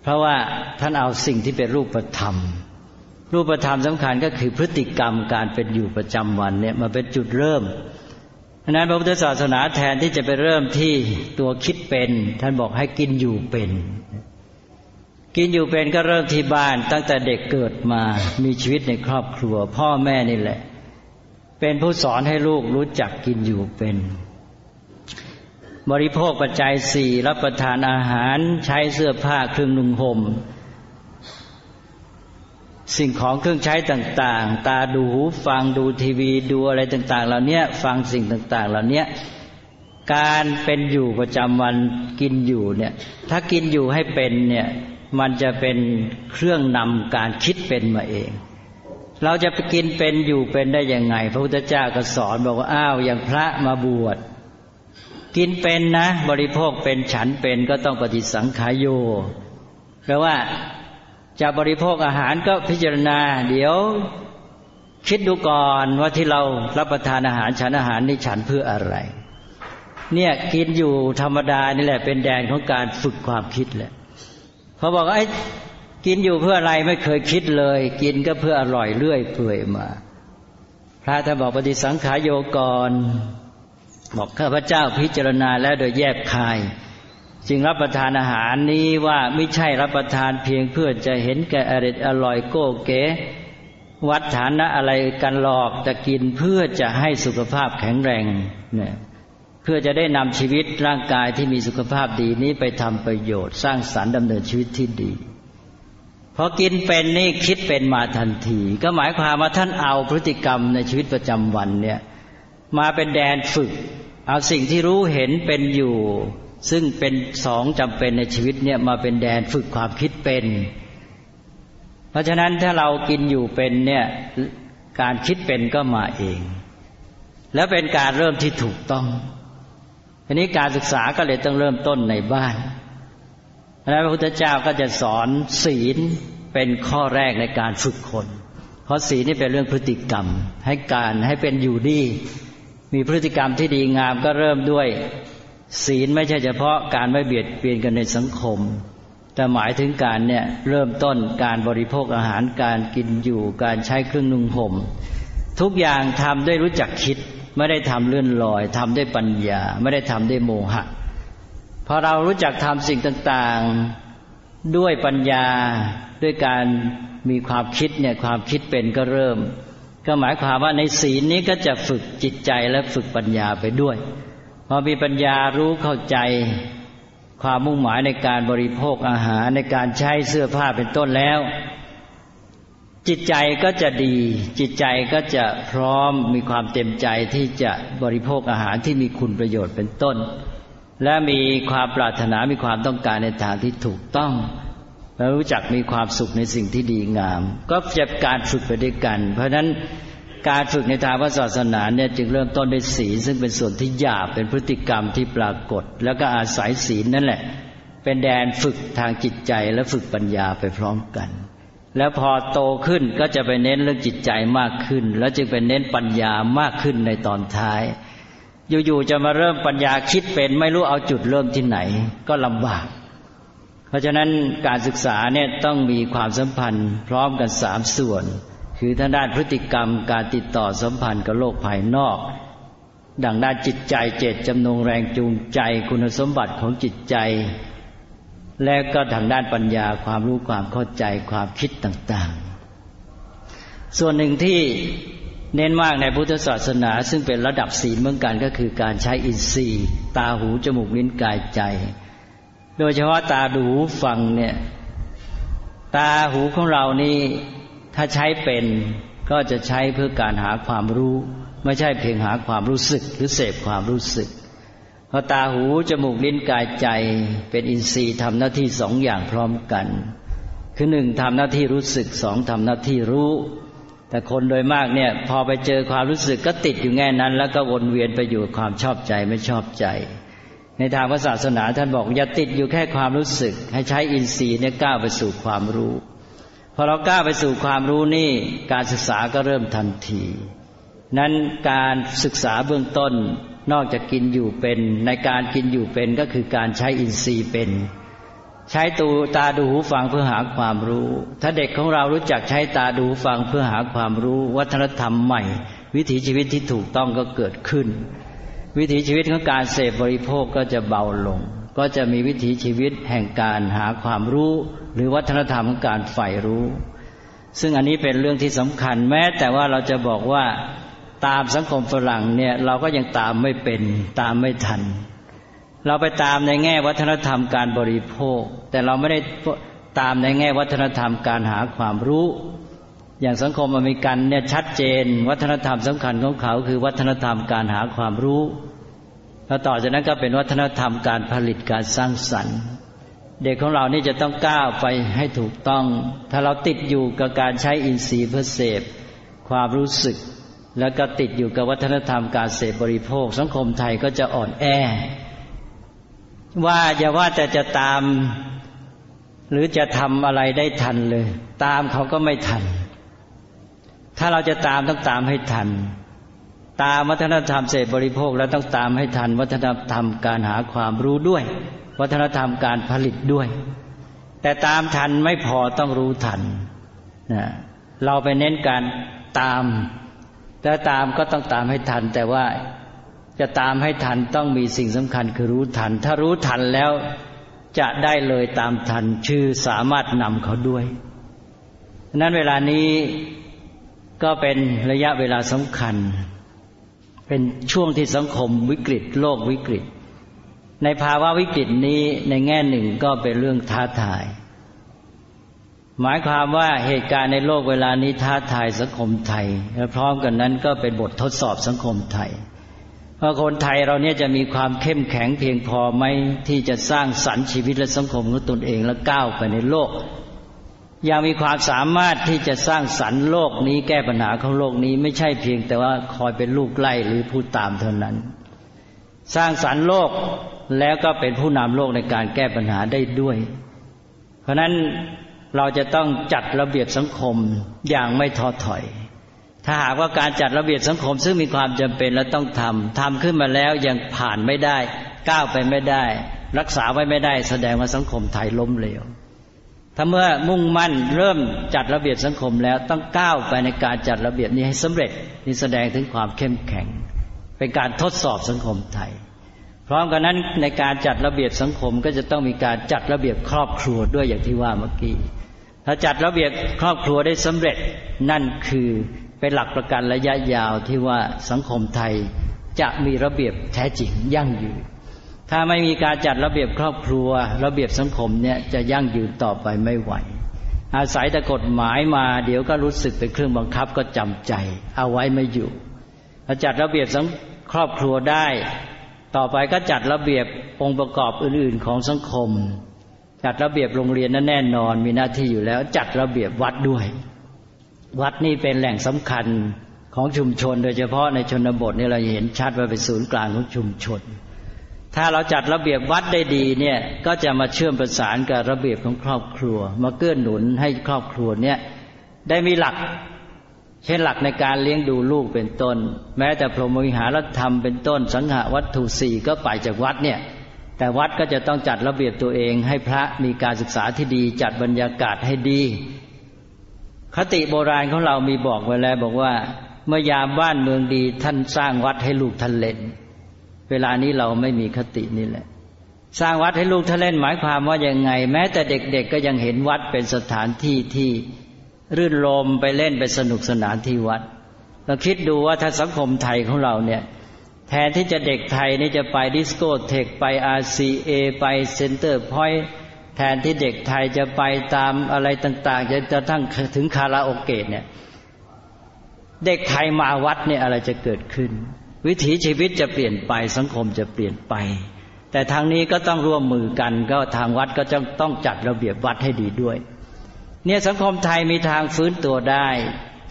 เพราะว่าท่านเอาสิ่งที่เป็นรูปธรรม รูปธรรมสำคัญก็คือพฤติกรรมการเป็นอยู่ประจำวันเนี่ยมาเป็นจุดเริ่มฉะนั้นพระพุทธศาสนาแทนที่จะไปเริ่มที่ตัวคิดเป็น ท่านบอกให้กินอยู่เป็น กินอยู่เป็นก็เริ่มที่บ้าน ตั้งแต่เด็กเกิดมามีชีวิตในครอบครัว พ่อแม่นี่แหละ เป็นผู้สอนให้ลูกรู้จักกินอยู่เป็น บริโภคปัจจัยสี่รับประทานอาหารใช้เสื้อผ้าเครื่องนุ่งห่มสิ่งของเครื่องใช้ต่าง ๆ ตาดูหูฟังดูทีวีดูอะไรต่าง ๆ เหล่านี้ฟังสิ่งต่าง ๆ เหล่านี้การเป็นอยู่ประจำวันกินอยู่เนี่ย ถ้ากินอยู่ให้เป็นเนี่ย มันจะเป็นเครื่องนำการคิดเป็นมาเอง เราจะไปกินเป็นอยู่เป็นได้ยังไง พระพุทธเจ้าก็สอนบอกว่าอ้าวอย่างพระมาบวชกินเป็นนะ บริโภคเป็นฉันเป็นก็ต้องปฏิสังขายโยแปลว่าจะบริโภคอาหารก็พิจารณา เดี๋ยวคิดดูก่อนว่าที่เรารับประทานอาหารฉันอาหารนี่ฉันเพื่ออะไร เนี่ยกินอยู่ธรรมดานี่แหละเป็นแดนของการฝึกความคิดแหละ เขาบอกไอ้กินอยู่เพื่ออะไรไม่เคยคิดเลย กินก็เพื่ออร่อยเรื่อยเปื่อยมา พระท่านบอกปฏิสังขายโยกรบอกข้าพเจ้าพิจารณาแล้วโดยแยกคาย จึงรับประทานอาหารนี้ว่าไม่ใช่รับประทานเพียงเพื่อจะเห็นแก่อริอร่อยโก้เก๋วัดฐานะอะไรกันหลอกจะกินเพื่อจะให้สุขภาพแข็งแรงเนี่ย พื่อจะได้นำชีวิตร่างกายที่มีสุขภาพดีนี้ไปทำประโยชน์ สร้างสรรค์ดำเนินชีวิตที่ดีพอกินเป็นนี่คิดเป็นมาทันที ก็หมายความว่าท่านเอาพฤติกรรมในชีวิตประจำวันเนี่ยมาเป็นแดนฝึก เอาสิ่งที่รู้เห็นเป็นอยู่ ซึ่งเป็นสองจำเป็นในชีวิตเนี่ยมาเป็นแดนฝึกความคิดเป็น เพราะฉะนั้นถ้าเรากินอยู่เป็นเนี่ยการคิดเป็นก็มาเอง แล้วเป็นการเริ่มที่ถูกต้อง ทีนี้การศึกษาก็เลยต้องเริ่มต้นในบ้านแล้วพระพุทธเจ้าก็จะสอนศีลเป็นข้อแรกในการฝึกคน เพราะศีลนี่เป็นเรื่องพฤติกรรม ให้การให้เป็นอยู่ดี มีพฤติกรรมที่ดีงามก็เริ่มด้วย ศีลไม่ใช่เฉพาะการไม่เบียดเบียนกันในสังคม แต่หมายถึงการเนี่ยเริ่มต้นการบริโภคอาหารการกินอยู่ การใช้เครื่องนุ่งห่มทุกอย่างทำด้วยรู้จักคิด ไม่ได้ทำเลื่อนลอยทำด้วยปัญญา ไม่ได้ทำด้วยโมหะพอเรารู้จักทำสิ่งต่างๆ ด้วยปัญญาด้วยการมีความคิดเนี่ยความคิดเป็นก็เริ่ม ก็หมายความว่าในศีลนี้ก็จะฝึกจิตใจและฝึกปัญญาไปด้วย พอมีปัญญารู้เข้าใจ ความมุ่งหมายในการบริโภคอาหารในการใช้เสื้อผ้าเป็นต้นแล้ว จิตใจก็จะดี จิตใจก็จะพร้อมมีความเต็มใจที่จะบริโภคอาหารที่มีคุณประโยชน์เป็นต้น และมีความปรารถนามีความต้องการในทางที่ถูกต้อง และรู้จักมีความสุขในสิ่งที่ดีงาม ก็จะการฝึกไปด้วยกัน เพราะฉะนั้นการฝึกในทางพระศาสนาเนี่ยจึงเริ่มต้นด้วยศีลซึ่งเป็นส่วนที่หยาบเป็นพฤติกรรมที่ปรากฏ แล้วก็อาศัยศีลนั่นแหละ เป็นแดนฝึกทางจิตใจและฝึกปัญญาไปพร้อมกัน แล้วพอโตขึ้นก็จะไปเน้นเรื่องจิตใจมากขึ้น แล้วจึงเป็นเน้นปัญญามากขึ้นในตอนท้าย อยู่ๆจะมาเริ่มปัญญาคิดเป็นไม่รู้เอาจุดเริ่มที่ไหน ก็ลำบาก เพราะฉะนั้นการศึกษาเนี่ยต้องมีความสัมพันธ์ พร้อมกันสามส่วน คือทางด้านพฤติกรรมการติดต่อสัมพันธ์กับโลกภายนอก ดังด้านจิตใจเจตจำนงแรงจูงใจ คุณสมบัติของจิตใจ และก็ทางด้านปัญญาความรู้ความเข้าใจความคิดต่างๆ ส่วนหนึ่งที่เน้นมากในพุทธศาสนา ซึ่งเป็นระดับศีลเหมือนกันก็คือการใช้อินทรีย์ ตาหูจมูกลิ้นกายใจ โดยเฉพาะตาดูฟังเนี่ย ตาหูของเรานี่ถ้าใช้เป็นก็จะใช้เพื่อการหาความรู้ ไม่ใช่เพียงหาความรู้สึกหรือเสพความรู้สึก พอตาหูจมูกลิ้นกายใจเป็นอินทรีย์ทำหน้าที่สองอย่างพร้อมกัน คือหนึ่งทำหน้าที่รู้สึกสองทำหน้าที่รู้ แต่คนโดยมากเนี่ยพอไปเจอความรู้สึกก็ติดอยู่แง่นั้น แล้วก็วนเวียนไปอยู่ความชอบใจไม่ชอบใจ ในทางพระศาสนาท่านบอกอย่าติดอยู่แค่ความรู้สึก ให้ใช้อินทรีย์เนี่ยก้าวไปสู่ความรู้พอเราก้าวไปสู่ความรู้นี่การศึกษาก็เริ่มทันที นั้นการศึกษาเบื้องต้น นอกจากกินอยู่เป็น ในการกินอยู่เป็นก็คือการใช้อินทรีย์เป็น ใช้ตูตาดูหูฟังเพื่อหาความรู้ ถ้าเด็กของเรารู้จักใช้ตาดูฟังเพื่อหาความรู้ วัฒนธรรมใหม่ วิถีชีวิตที่ถูกต้องก็เกิดขึ้น วิถีชีวิตของการเสพบริโภคก็จะเบาลง ก็จะมีวิถีชีวิตแห่งการหาความรู้ หรือวัฒนธรรมของการใฝ่รู้ ซึ่งอันนี้เป็นเรื่องที่สำคัญแม้แต่ว่าเราจะบอกว่า ตามสังคมฝรั่งเนี่ย เราก็ยังตามไม่เป็นตามไม่ทัน เราไปตามในแง่วัฒนธรรมการบริโภค แต่เราไม่ได้ตามในแง่วัฒนธรรมการหาความรู้ อย่างสังคมอเมริกันเนี่ยชัดเจน วัฒนธรรมสำคัญของเขา คือวัฒนธรรมการหาความรู้แล้วต่อจากนั้นก็เป็นวัฒนธรรมการผลิตการสร้างสรรค์ เด็กของเรานี่จะต้องก้าวไปให้ถูกต้อง ถ้าเราติดอยู่กับการใช้อินทรีย์เพื่อเสพความรู้สึก แล้วก็ติดอยู่กับวัฒนธรรมการเสพบริโภค สังคมไทยก็จะอ่อนแอ ว่าอย่าว่าแต่จะตาม หรือจะทำอะไรได้ทันเลย ตามเขาก็ไม่ทัน ถ้าเราจะตามต้องตามให้ทัน ตามวัฒนธรรมเสพบริโภคแล้วต้องตามให้ทัน วัฒนธรรมการหาความรู้ด้วย วัฒนธรรมการผลิตด้วย แต่ตามทันไม่พอต้องรู้ทันนะเราไปเน้นการตาม แต่ตามก็ต้องตามให้ทัน แต่ว่าจะตามให้ทันต้องมีสิ่งสำคัญคือรู้ทัน ถ้ารู้ทันแล้วจะได้เลยตามทัน ชื่อสามารถนำเขาด้วยนั้นเวลานี้ก็เป็นระยะเวลาสำคัญ เป็นช่วงที่สังคมวิกฤต โลกวิกฤต ในภาวะวิกฤตนี้ในแง่หนึ่งก็เป็นเรื่องท้าทาย หมายความว่าเหตุการณ์ในโลกเวลานี้ท้าทายสังคมไทย และพร้อมกันนั้นก็เป็นบททดสอบสังคมไทยว่าคนไทยเราเนี่ยจะมีความเข้มแข็งเพียงพอไหมที่จะสร้างสรรค์ชีวิตและสังคมของตนเองและก้าวไปในโลก ยังมีความสามารถที่จะสร้างสรรค์โลกนี้แก้ปัญหาของโลกนี้ไม่ใช่เพียงแต่ว่าคอยเป็นลูกไล่หรือผู้ตามเท่านั้น สร้างสรรค์โลกแล้วก็เป็นผู้นำโลกในการแก้ปัญหาได้ด้วย เพราะนั้น เราจะต้องจัดระเบียบสังคมอย่างไม่ท้อถอย ถ้าหากว่าการจัดระเบียบสังคม ซึ่งมีความจำเป็นและต้องทำทำขึ้นมาแล้วยังผ่านไม่ได้ก้าวไปไม่ได้ รักษาไว้ไม่ได้ แสดงว่าสังคมไทยล้มเหลวถ้าเมื่อมุ่งมั่นเริ่มจัดระเบียบสังคมแล้วต้องก้าวไปในการจัดระเบียบนี้ให้สำเร็จนี่แสดงถึงความเข้มแข็ง เป็นการทดสอบสังคมไทย พร้อมกันนั้นในการจัดระเบียบสังคมก็จะต้องมีการจัดระเบียบครอบครัวด้วยอย่างที่ว่าเมื่อกี้ ถ้าจัดระเบียบครอบครัวได้สำเร็จนั่นคือเป็นหลักประกันระยะยาวที่ว่าสังคมไทยจะมีระเบียบแท้จริงยั่งยืน ถ้าไม่มีการจัดระเบียบครอบครัว ระเบียบสังคมเนี่ยจะยั่งยืนต่อไปไม่ไหว อาศัยแต่กฎหมายมา เดี๋ยวก็รู้สึกเป็นเครื่องบังคับก็จำใจ เอาไว้ไม่อยู่ถ้าจัดระเบียบสังครอบครัวได้ ต่อไปก็จัดระเบียบองค์ประกอบอื่น ๆ ของสังคม จัดระเบียบโรงเรียนนั้นแน่นอนมีหน้าที่อยู่แล้ว จัดระเบียบวัดด้วย วัดนี่เป็นแหล่งสำคัญของชุมชน โดยเฉพาะในชนบทนี่เราเห็นชัดว่าเป็นศูนย์กลางของชุมชน ถ้าเราจัดระเบียบวัดได้ดีเนี่ยก็จะมาเชื่อมประสานกับระเบียบของครอบครัว มาเกื้อหนุนให้ครอบครัวเนี่ยได้มีหลัก เช่นหลักในการเลี้ยงดูลูกเป็นต้น แม้แต่พรหมวิหารธรรมเป็นต้น สังหาวัตถุสี่ก็ไปจากวัดเนี่ย แต่วัดก็จะต้องจัดระเบียบตัวเอง ให้พระมีการศึกษาที่ดี จัดบรรยากาศให้ดี คติโบราณของเรามีบอกไว้แล้ว บอกว่า เมื่อยามบ้านเมืองดีท่านสร้างวัดให้ลูกท่านเล่น เวลานี้เราไม่มีคตินี่แหละ สร้างวัดให้ลูกท่านเล่น หมายความว่ายังไง แม้แต่เด็กๆก็ยังเห็นวัดเป็นสถานที่ที่รื่นรมย์ไปเล่นไปสนุกสนานที่วัดเราคิดดูว่าถ้าสังคมไทยของเราเนี่ย แทนที่จะเด็กไทยนี่จะไปดิสโก้เทคไป RCA ไปเซ็นเตอร์พอยต์แทนที่เด็กไทยจะไปตามอะไรต่าง ๆ จะจะทั้งถึงคาราโอเกะเนี่ย เด็กไทยมาวัดเนี่ยอะไรจะเกิดขึ้น วิถีชีวิตจะเปลี่ยนไปสังคมจะเปลี่ยนไป แต่ทางนี้ก็ต้องร่วมมือกัน ก็ทางวัดก็จะต้องจัดระเบียบวัดให้ดีด้วย เนี่ยสังคมไทยมีทางฟื้นตัวได้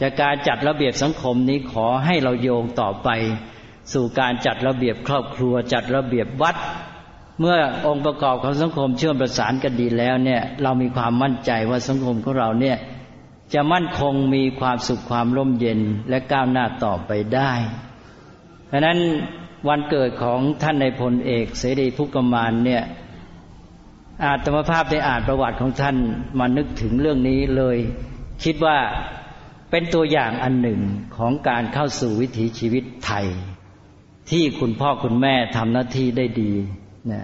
จากการจัดระเบียบสังคมนี้ขอให้เราโยงต่อไป สู่การจัดระเบียบครอบครัว จัดระเบียบวัด เมื่อองค์ประกอบของสังคมเชื่อมประสานกันดีแล้วเนี่ย เรามีความมั่นใจว่าสังคมของเราเนี่ย จะมั่นคงมีความสุขความร่มเย็นและก้าวหน้าต่อไปได้ดังนั้นวันเกิดของท่านในพลเอกเสรีพุกกมานเนี่ยอาตมภาพได้อ่านประวัติของท่านมานึกถึงเรื่องนี้เลย คิดว่าเป็นตัวอย่างอันหนึ่งของการเข้าสู่วิถีชีวิตไทย ที่คุณพ่อคุณแม่ทำหน้าที่ได้ดีนะ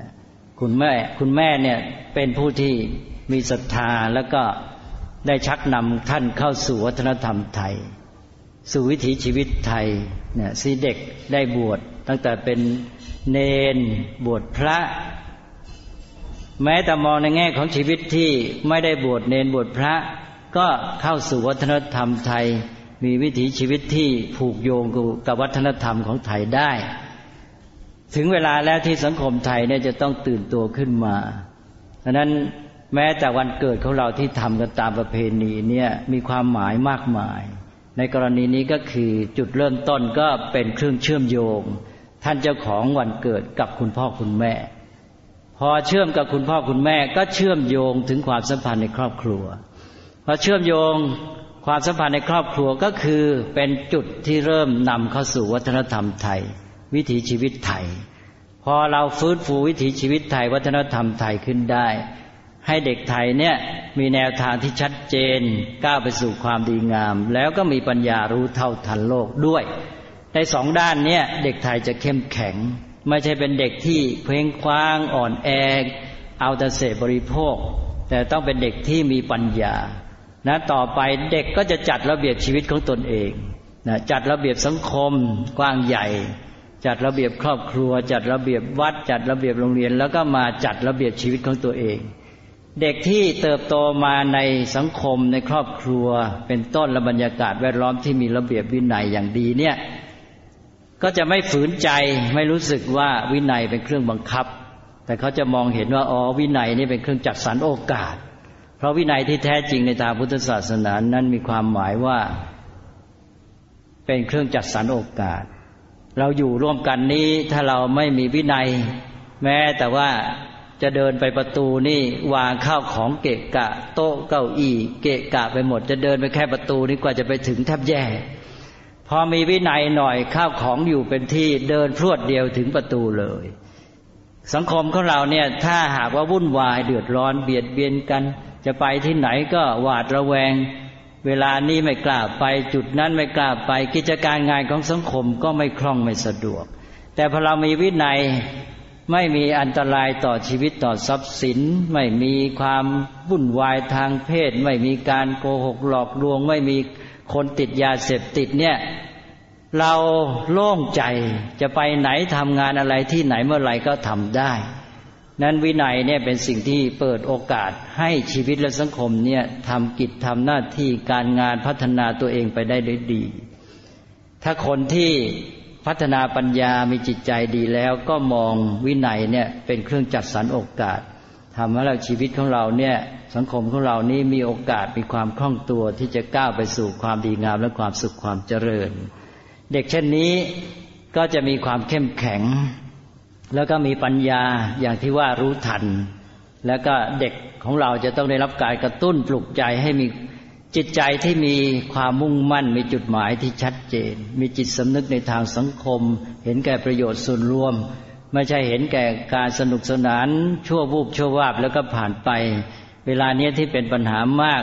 คุณแม่คุณแม่เนี่ยเป็นผู้ที่มีศรัทธาแล้วก็ได้ชักนำท่านเข้าสู่วัฒนธรรมไทย สู่วิถีชีวิตไทยเนี่ยสีเด็กได้บวชตั้งแต่เป็นเนนบวชพระ แม้แต่มองในแง่ของชีวิตที่ไม่ได้บวชเนนบวชพระ ก็เข้าสู่วัฒนธรรมไทย มีวิถีชีวิตที่ผูกโยงกับวัฒนธรรมของไทยได้ ถึงเวลาแล้วที่สังคมไทยเนี่ยจะต้องตื่นตัวขึ้นมาดังนั้นแม้แต่วันเกิดของเราที่ทำกันตามประเพณีเนี่ยมีความหมายมากมาย ในกรณีนี้ก็คือจุดเริ่มต้นก็เป็นเครื่องเชื่อมโยง ท่านเจ้าของวันเกิดกับคุณพ่อคุณแม่ พอเชื่อมกับคุณพ่อคุณแม่ก็เชื่อมโยงถึงความสัมพันธ์ในครอบครัวพอเชื่อมโยง ความสัมพันธ์ในครอบครัวก็คือเป็นจุดที่เริ่มนำเข้าสู่วัฒนธรรมไทย วิถีชีวิตไทย พอเราฟื้นฟูวิถีชีวิตไทย วัฒนธรรมไทยขึ้นได้ ให้เด็กไทยเนี่ยมีแนวทางที่ชัดเจนก้าวไปสู่ความดีงาม แล้วก็มีปัญญารู้เท่าทันโลกด้วย ในสองด้านเนี่ยเด็กไทยจะเข้มแข็ง ไม่ใช่เป็นเด็กที่เพลงคว้างอ่อนแอเอาแต่เสพบริโภค แต่ต้องเป็นเด็กที่มีปัญญา นะต่อไปเด็กก็จะจัดระเบียบชีวิตของตนเองนะจัดระเบียบสังคมกว้างใหญ่ จัดระเบียบครอบครัว จัดระเบียบวัด จัดระเบียบโรงเรียน แล้วก็มาจัดระเบียบชีวิตของตัวเอง เด็กที่เติบโตมาในสังคมในครอบครัว เป็นต้นและบรรยากาศแวดล้อมที่มีระเบียบวินัยอย่างดีเนี่ยก็จะไม่ฝืนใจไม่รู้สึกว่าวินัยเป็นเครื่องบังคับ แต่เขาจะมองเห็นว่าอ๋อวินัยนี่เป็นเครื่องจัดสรรโอกาส พราะวินัยที่แท้จริงในทางพุทธศาสนานั้นมีความหมายว่า เป็นเครื่องจัดสรรโอกาส เราอยู่ร่วมกันนี้ถ้าเราไม่มีวินัย แม้แต่ว่าจะเดินไปประตูนี่วางข้าวของเกะกะ โต๊ะเก้าอี้เกะกะไปหมด จะเดินไปแค่ประตูนี่กว่าจะไปถึงแทบแย่ พอมีวินัยหน่อยข้าวของอยู่เป็นที่เดินพรวดเดียวถึงประตูเลย สังคมของเราเนี่ยถ้าหากว่าวุ่นวายเดือดร้อนเบียดเบียนกัน จะไปที่ไหนก็หวาดระแวง เวลานี้ไม่กล้าไปจุดนั้นไม่กล้าไป กิจการงานของสังคมก็ไม่คล่องไม่สะดวก แต่พอเรามีวินัยไม่มีอันตรายต่อชีวิตต่อทรัพย์สิน ไม่มีความวุ่นวายทางเพศ ไม่มีการโกหกหลอกลวง ไม่มีคนติดยาเสพติดเนี่ย เราโล่งใจจะไปไหนทำงานอะไรที่ไหนเมื่อไหร่ก็ทำได้ นั้นวินัยเนี่ยเป็นสิ่งที่เปิดโอกาสให้ชีวิตและสังคมเนี่ยทำกิจทำหน้าที่การงานพัฒนาตัวเองไปได้ด้วยดี ถ้าคนที่พัฒนาปัญญามีจิตใจดีแล้วก็มองวินัยเนี่ยเป็นเครื่องจัดสรรโอกาสทำให้เราชีวิตของเราเนี่ยสังคมของเรานี้มีโอกาสมีความคล่องตัวที่จะก้าวไปสู่ความดีงามและความสุขความเจริญ เด็กเช่นนี้ก็จะมีความเข้มแข็ง แล้วก็มีปัญญาอย่างที่ว่ารู้ทัน แล้วก็เด็กของเราจะต้องได้รับการกระตุ้นปลุกใจให้มีจิตใจที่มีความมุ่งมั่น มีจุดหมายที่ชัดเจน มีจิตสำนึกในทางสังคม เห็นแก่ประโยชน์ส่วนรวม ไม่ใช่เห็นแก่การสนุกสนาน ชั่ววูบชั่ววาบแล้วก็ผ่านไป เวลานี้ที่เป็นปัญหามาก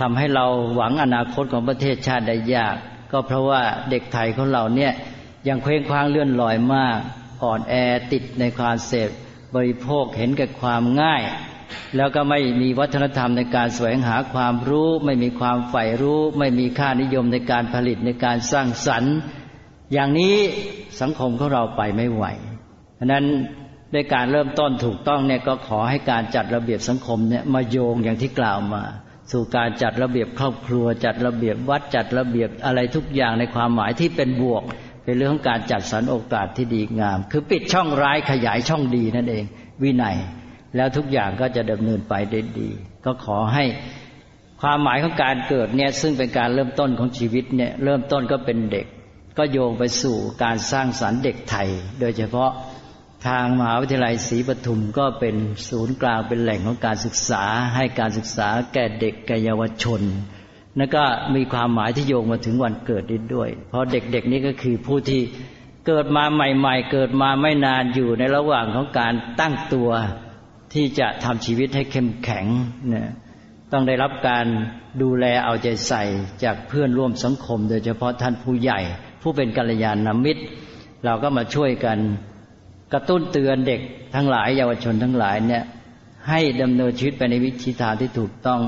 ทำให้เราหวังอนาคตของประเทศชาติได้ยาก ก็เพราะว่าเด็กไทยของเราเนี่ยยังเคว้งคว้างเลื่อนลอยมาก อ่อนแอติดในความเสพบริโภคเห็นแก่ความง่าย แล้วก็ไม่มีวัฒนธรรมในการแสวงหาความรู้ ไม่มีความใฝ่รู้ ไม่มีค่านิยมในการผลิตในการสร้างสรรค์ อย่างนี้สังคมของเราไปไม่ไหวเพราะนั้นด้วยการเริ่มต้นถูกต้องเนี่ยก็ขอให้การจัดระเบียบสังคมเนี่ยมาโยงอย่างที่กล่าวมา สู่การจัดระเบียบครอบครัว จัดระเบียบวัดจัดระเบียบอะไรทุกอย่างในความหมายที่เป็นบวก เป็นเรื่องของการจัดสรรโอกาสที่ดีงาม คือปิดช่องร้ายขยายช่องดีนั่นเอง วินัย แล้วทุกอย่างก็จะดำเนินไปได้ดี ก็ขอให้ความหมายของการเกิดเนี่ยซึ่งเป็นการเริ่มต้นของชีวิตเนี่ยเริ่มต้นก็เป็นเด็ก ก็โยงไปสู่การสร้างสรรค์เด็กไทย โดยเฉพาะทางมหาวิทยาลัยศรีปทุมก็เป็นศูนย์กลางเป็นแหล่งของการศึกษา ให้การศึกษาแก่เด็กแก่เยาวชน นั่นก็มีความหมายที่โยงมาถึงวันเกิดด้วย เพราะเด็กๆนี้ก็คือผู้ที่เกิดมาใหม่ ๆ เกิดมาไม่นานอยู่ในระหว่างของการตั้งตัวที่จะทำชีวิตให้เข้มแข็งนะต้องได้รับการดูแลเอาใจใส่จากเพื่อนร่วมสังคม โดยเฉพาะท่านผู้ใหญ่ ผู้เป็นกัลยาณมิตร เราก็มาช่วยกันกระตุ้นเตือนเด็กทั้งหลายเยาวชนทั้งหลายเนี่ยให้ดำเนินชีวิตไปในวิธีทางที่ถูกต้อง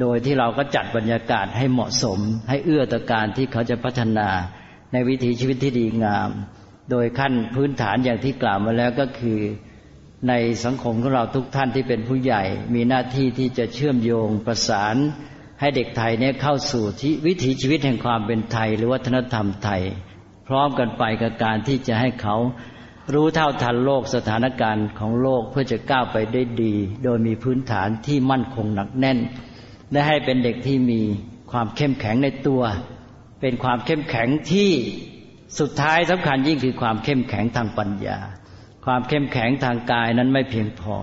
โดยที่เราก็จัดบรรยากาศให้เหมาะสม ให้เอื้อต่อการที่เขาจะพัฒนาในวิถีชีวิตที่ดีงาม โดยขั้นพื้นฐานอย่างที่กล่าวมาแล้วก็คือ ในสังคมของเราทุกท่านที่เป็นผู้ใหญ่ มีหน้าที่ที่จะเชื่อมโยงประสาน ให้เด็กไทยเนี่ยเข้าสู่ที่วิถีชีวิตแห่งความเป็นไทย หรือวัฒนธรรมไทย พร้อมกันไปกับการที่จะให้เขารู้เท่าทันโลกสถานการณ์ของโลกเพื่อจะก้าวไปได้ดี โดยมีพื้นฐานที่มั่นคงหนักแน่น และให้เป็นเด็กที่มีความเข้มแข็งในตัว เป็นความเข้มแข็งที่สุดท้ายสำคัญยิ่งคือความเข้มแข็งทางปัญญา ความเข้มแข็งทางกายนั้นไม่เพียงพอ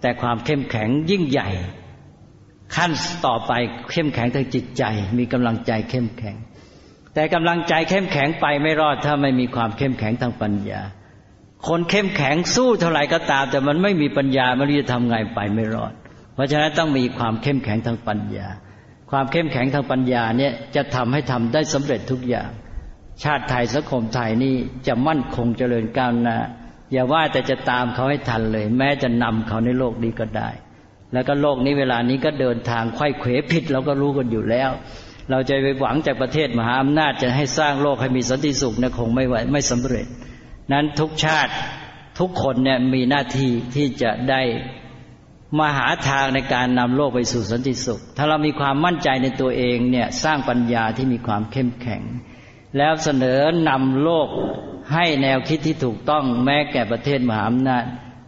แต่ความเข้มแข็งยิ่งใหญ่ ขั้นต่อไปเข้มแข็งทางจิตใจ มีกำลังใจเข้มแข็ง แต่กำลังใจเข้มแข็งไปไม่รอดถ้าไม่มีความเข้มแข็งทางปัญญา คนเข้มแข็งสู้เท่าไหร่ก็ตาม แต่มันไม่มีปัญญาไม่รู้จะทำไงไปไม่รอด เพราะฉะนั้นต้องมีความเข้มแข็งทางปัญญา ความเข้มแข็งทางปัญญาเนี่ยจะทำให้ทำได้สำเร็จทุกอย่าง ชาติไทยสังคมไทยนี่จะมั่นคงเจริญก้าวหน้าอย่าว่าแต่จะตามเขาให้ทันเลย แม้จะนำเขาในโลกนี้ก็ได้ แล้วก็โลกนี้เวลานี้ก็เดินทางไข้เขวผิดเราก็รู้กันอยู่แล้ว เราจะไปหวังจากประเทศมหาอำนาจจะให้สร้างโลกให้มีสันติสุขเนี่ยคงไม่ไหวไม่สำเร็จ นั้นทุกชาติทุกคนเนี่ยมีหน้าที่ที่จะได้ มาหาทางในการนำโลกไปสู่สันติสุข ถ้าเรามีความมั่นใจในตัวเองเนี่ยสร้างปัญญาที่มีความเข้มแข็ง แล้วเสนอนำโลกให้แนวคิดที่ถูกต้องแม้แก่ประเทศมหาอำนาจ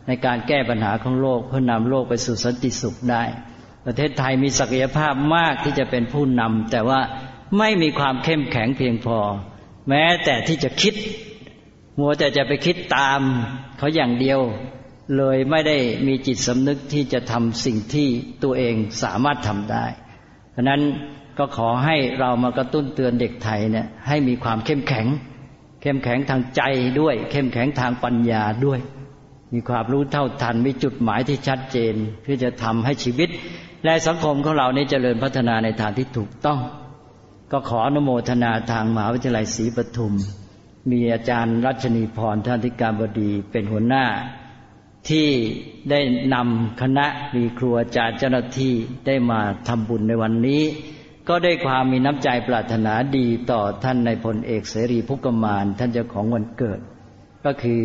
ในการแก้ปัญหาของโลกเพื่อนำโลกไปสู่สันติสุขได้ ประเทศไทยมีศักยภาพมากที่จะเป็นผู้นำแต่ว่าไม่มีความเข้มแข็งเพียงพอ แม้แต่ที่จะคิด มัวแต่จะไปคิดตามเขาอย่างเดียว เลยไม่ได้มีจิตสำนึกที่จะทำสิ่งที่ตัวเองสามารถทำได้เพราะนั้นก็ขอให้เรามากระตุ้นเตือนเด็กไทยเนี่ยให้มีความเข้มแข็ง เข้มแข็งทางใจด้วย เข้มแข็งทางปัญญาด้วย มีความรู้เท่าทันมีจุดหมายที่ชัดเจนเพื่อจะทำให้ชีวิต และสังคมของเรานี้เจริญพัฒนาในทางที่ถูกต้อง ก็ขออนุโมทนาทางมหาวิทยาลัยศรีปทุม มีอาจารย์รัชนีพรท่านธิการบดีเป็นหัวหน้า ที่ได้นำคณะมีครูอาจารย์เจ้าหน้าที่ได้มาทำบุญในวันนี้ ก็ได้ความมีน้ำใจปรารถนาดีต่อท่านในพลเอกเสรีพุกมานท่านเจ้าของวันเกิด ก็คือ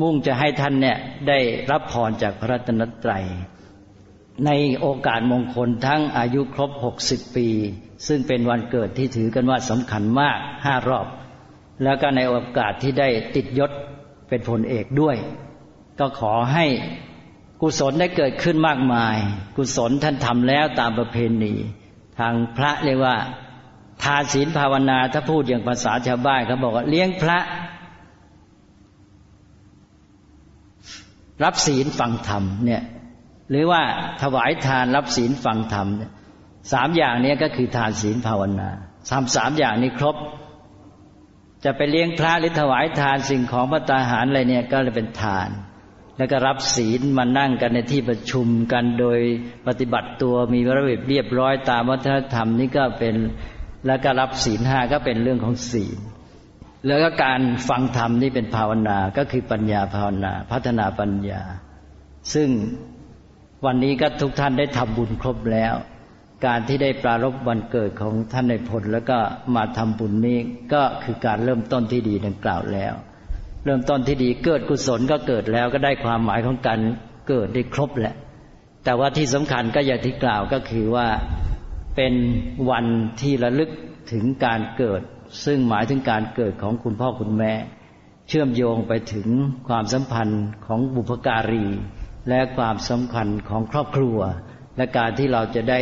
มุ่งจะให้ท่านเนี่ยได้รับพรจากพระรัตนตรัย ในโอกาสมงคลทั้งอายุครบหกสิบปี ซึ่งเป็นวันเกิดที่ถือกันว่าสำคัญมากห้ารอบ แล้วก็ในโอกาสที่ได้ติดยศเป็นพลเอกด้วย ก็ขอให้กุศลได้เกิดขึ้นมากมาย กุศลท่านทำแล้วตามประเพณี ทางพระเรียกว่า ทาศีลภาวนาถ้าพูดอย่างภาษาชาวบ้านเขาบอกว่าเลี้ยงพระ รับศีลฟังธรรมเนี่ยหรือว่าถวายทานรับศีลฟังธรรมสามอย่างนี้ก็คือทานศีลภาวนาสามสามอย่างนี้ครบ จะไปเลี้ยงพระหรือถวายทานสิ่งของพระตาหารอะไรเนี่ยก็เลยเป็นทาน แล้วก็รับศีลมานั่งกันในที่ประชุมกันโดยปฏิบัติตัวมีระเบียบเรียบร้อยตามวัฒนธรรมนี่ก็เป็นแล้วก็รับศีลห้าก็เป็นเรื่องของศีล แล้วก็การฟังธรรมนี่เป็นภาวนาก็คือปัญญาภาวนา พัฒนาปัญญา ซึ่งวันนี้ก็ทุกท่านได้ทำบุญครบแล้ว การที่ได้ปรารบวันเกิดของท่านในผลแล้วก็มาทำบุญนี้ก็คือการเริ่มต้นที่ดีดังกล่าวแล้ว เริ่มต้นที่ดีเกิดกุศลก็เกิดแล้วก็ได้ความหมายของการเกิดได้ครบแหละ แต่ว่าที่สำคัญก็อย่างที่กล่าวก็คือว่าเป็นวันที่ระลึกถึงการเกิด ซึ่งหมายถึงการเกิดของคุณพ่อคุณแม่ เชื่อมโยงไปถึงความสัมพันธ์ของบุพการี และความสำคัญของครอบครัว และการที่เราจะได้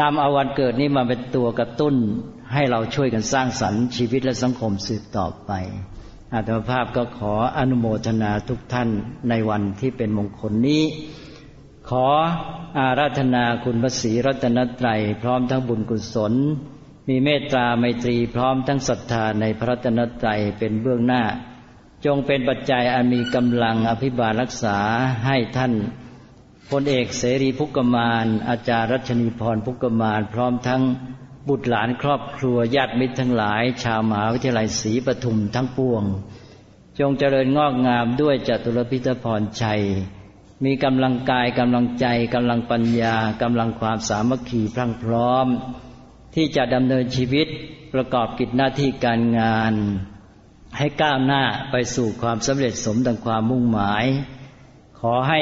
นำเอาวันเกิดนี้มาเป็นตัวกระตุ้น ให้เราช่วยกันสร้างสรรค์ชีวิตและสังคมสืบต่อไป อาตมาภาพก็ขออนุโมทนาทุกท่านในวันที่เป็นมงคลนี้ ขออาราธนาคุณพระศรีรัตนตรัยพร้อมทั้งบุญกุศล มีเมตตาไมตรีพร้อมทั้งศรัทธาในพระรัตนตรัยเป็นเบื้องหน้า จงเป็นปัจจัยอันมีกำลังอภิบาลรักษาให้ท่านพลเอกเสรีพุกมานอาจารย์รัชนีพรพุกมานพร้อมทั้ง บุตรหลานครอบครัวญาติมิตรทั้งหลาย ชาวมหาวิทยาลัยศรีปทุมทั้งปวง จงเจริญงอกงามด้วยจตุรพิธพรชัย มีกำลังกายกำลังใจกำลังปัญญากำลังความสามัคคีพรั่งพร้อม ที่จะดำเนินชีวิตประกอบกิจหน้าที่การงาน ให้ก้าวหน้าไปสู่ความสำเร็จสมดังความมุ่งหมาย ขอให้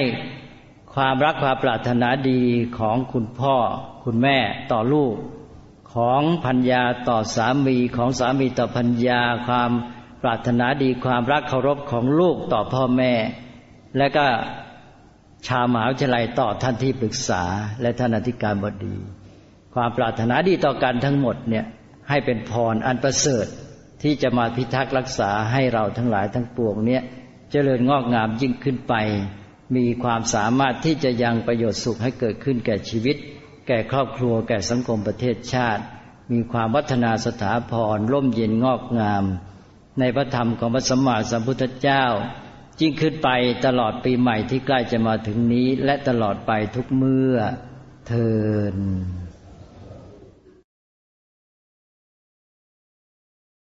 ความรักความปรารถนาดีของคุณพ่อ คุณแม่ต่อลูก ของพัญญาต่อสามีของสามีต่อพัญญาความปรารถนาดีความรักเคารพของลูกต่อพ่อแม่ และก็ชาวมหาวิทยาลัยต่อท่านที่ปรึกษาและท่านอธิการบดี ความปรารถนาดีต่อกันทั้งหมดเนี่ยให้เป็นพรอันประเสริฐที่จะมาพิทักษ์รักษาให้เราทั้งหลายทั้งปวงเนี่ยเจริญงอกงามยิ่งขึ้นไป มีความสามารถที่จะยังประโยชน์สุขให้เกิดขึ้นแก่ชีวิต แก่ครอบครัวแก่สังคมประเทศชาติ มีความวัฒนาสถาพรร่มเย็นงอกงาม ในพระธรรมของพระสัมมาสัมพุทธเจ้ายิ่งขึ้นไปตลอดปีใหม่ที่ใกล้จะมาถึงนี้ และตลอดไปทุกเมื่อเทิน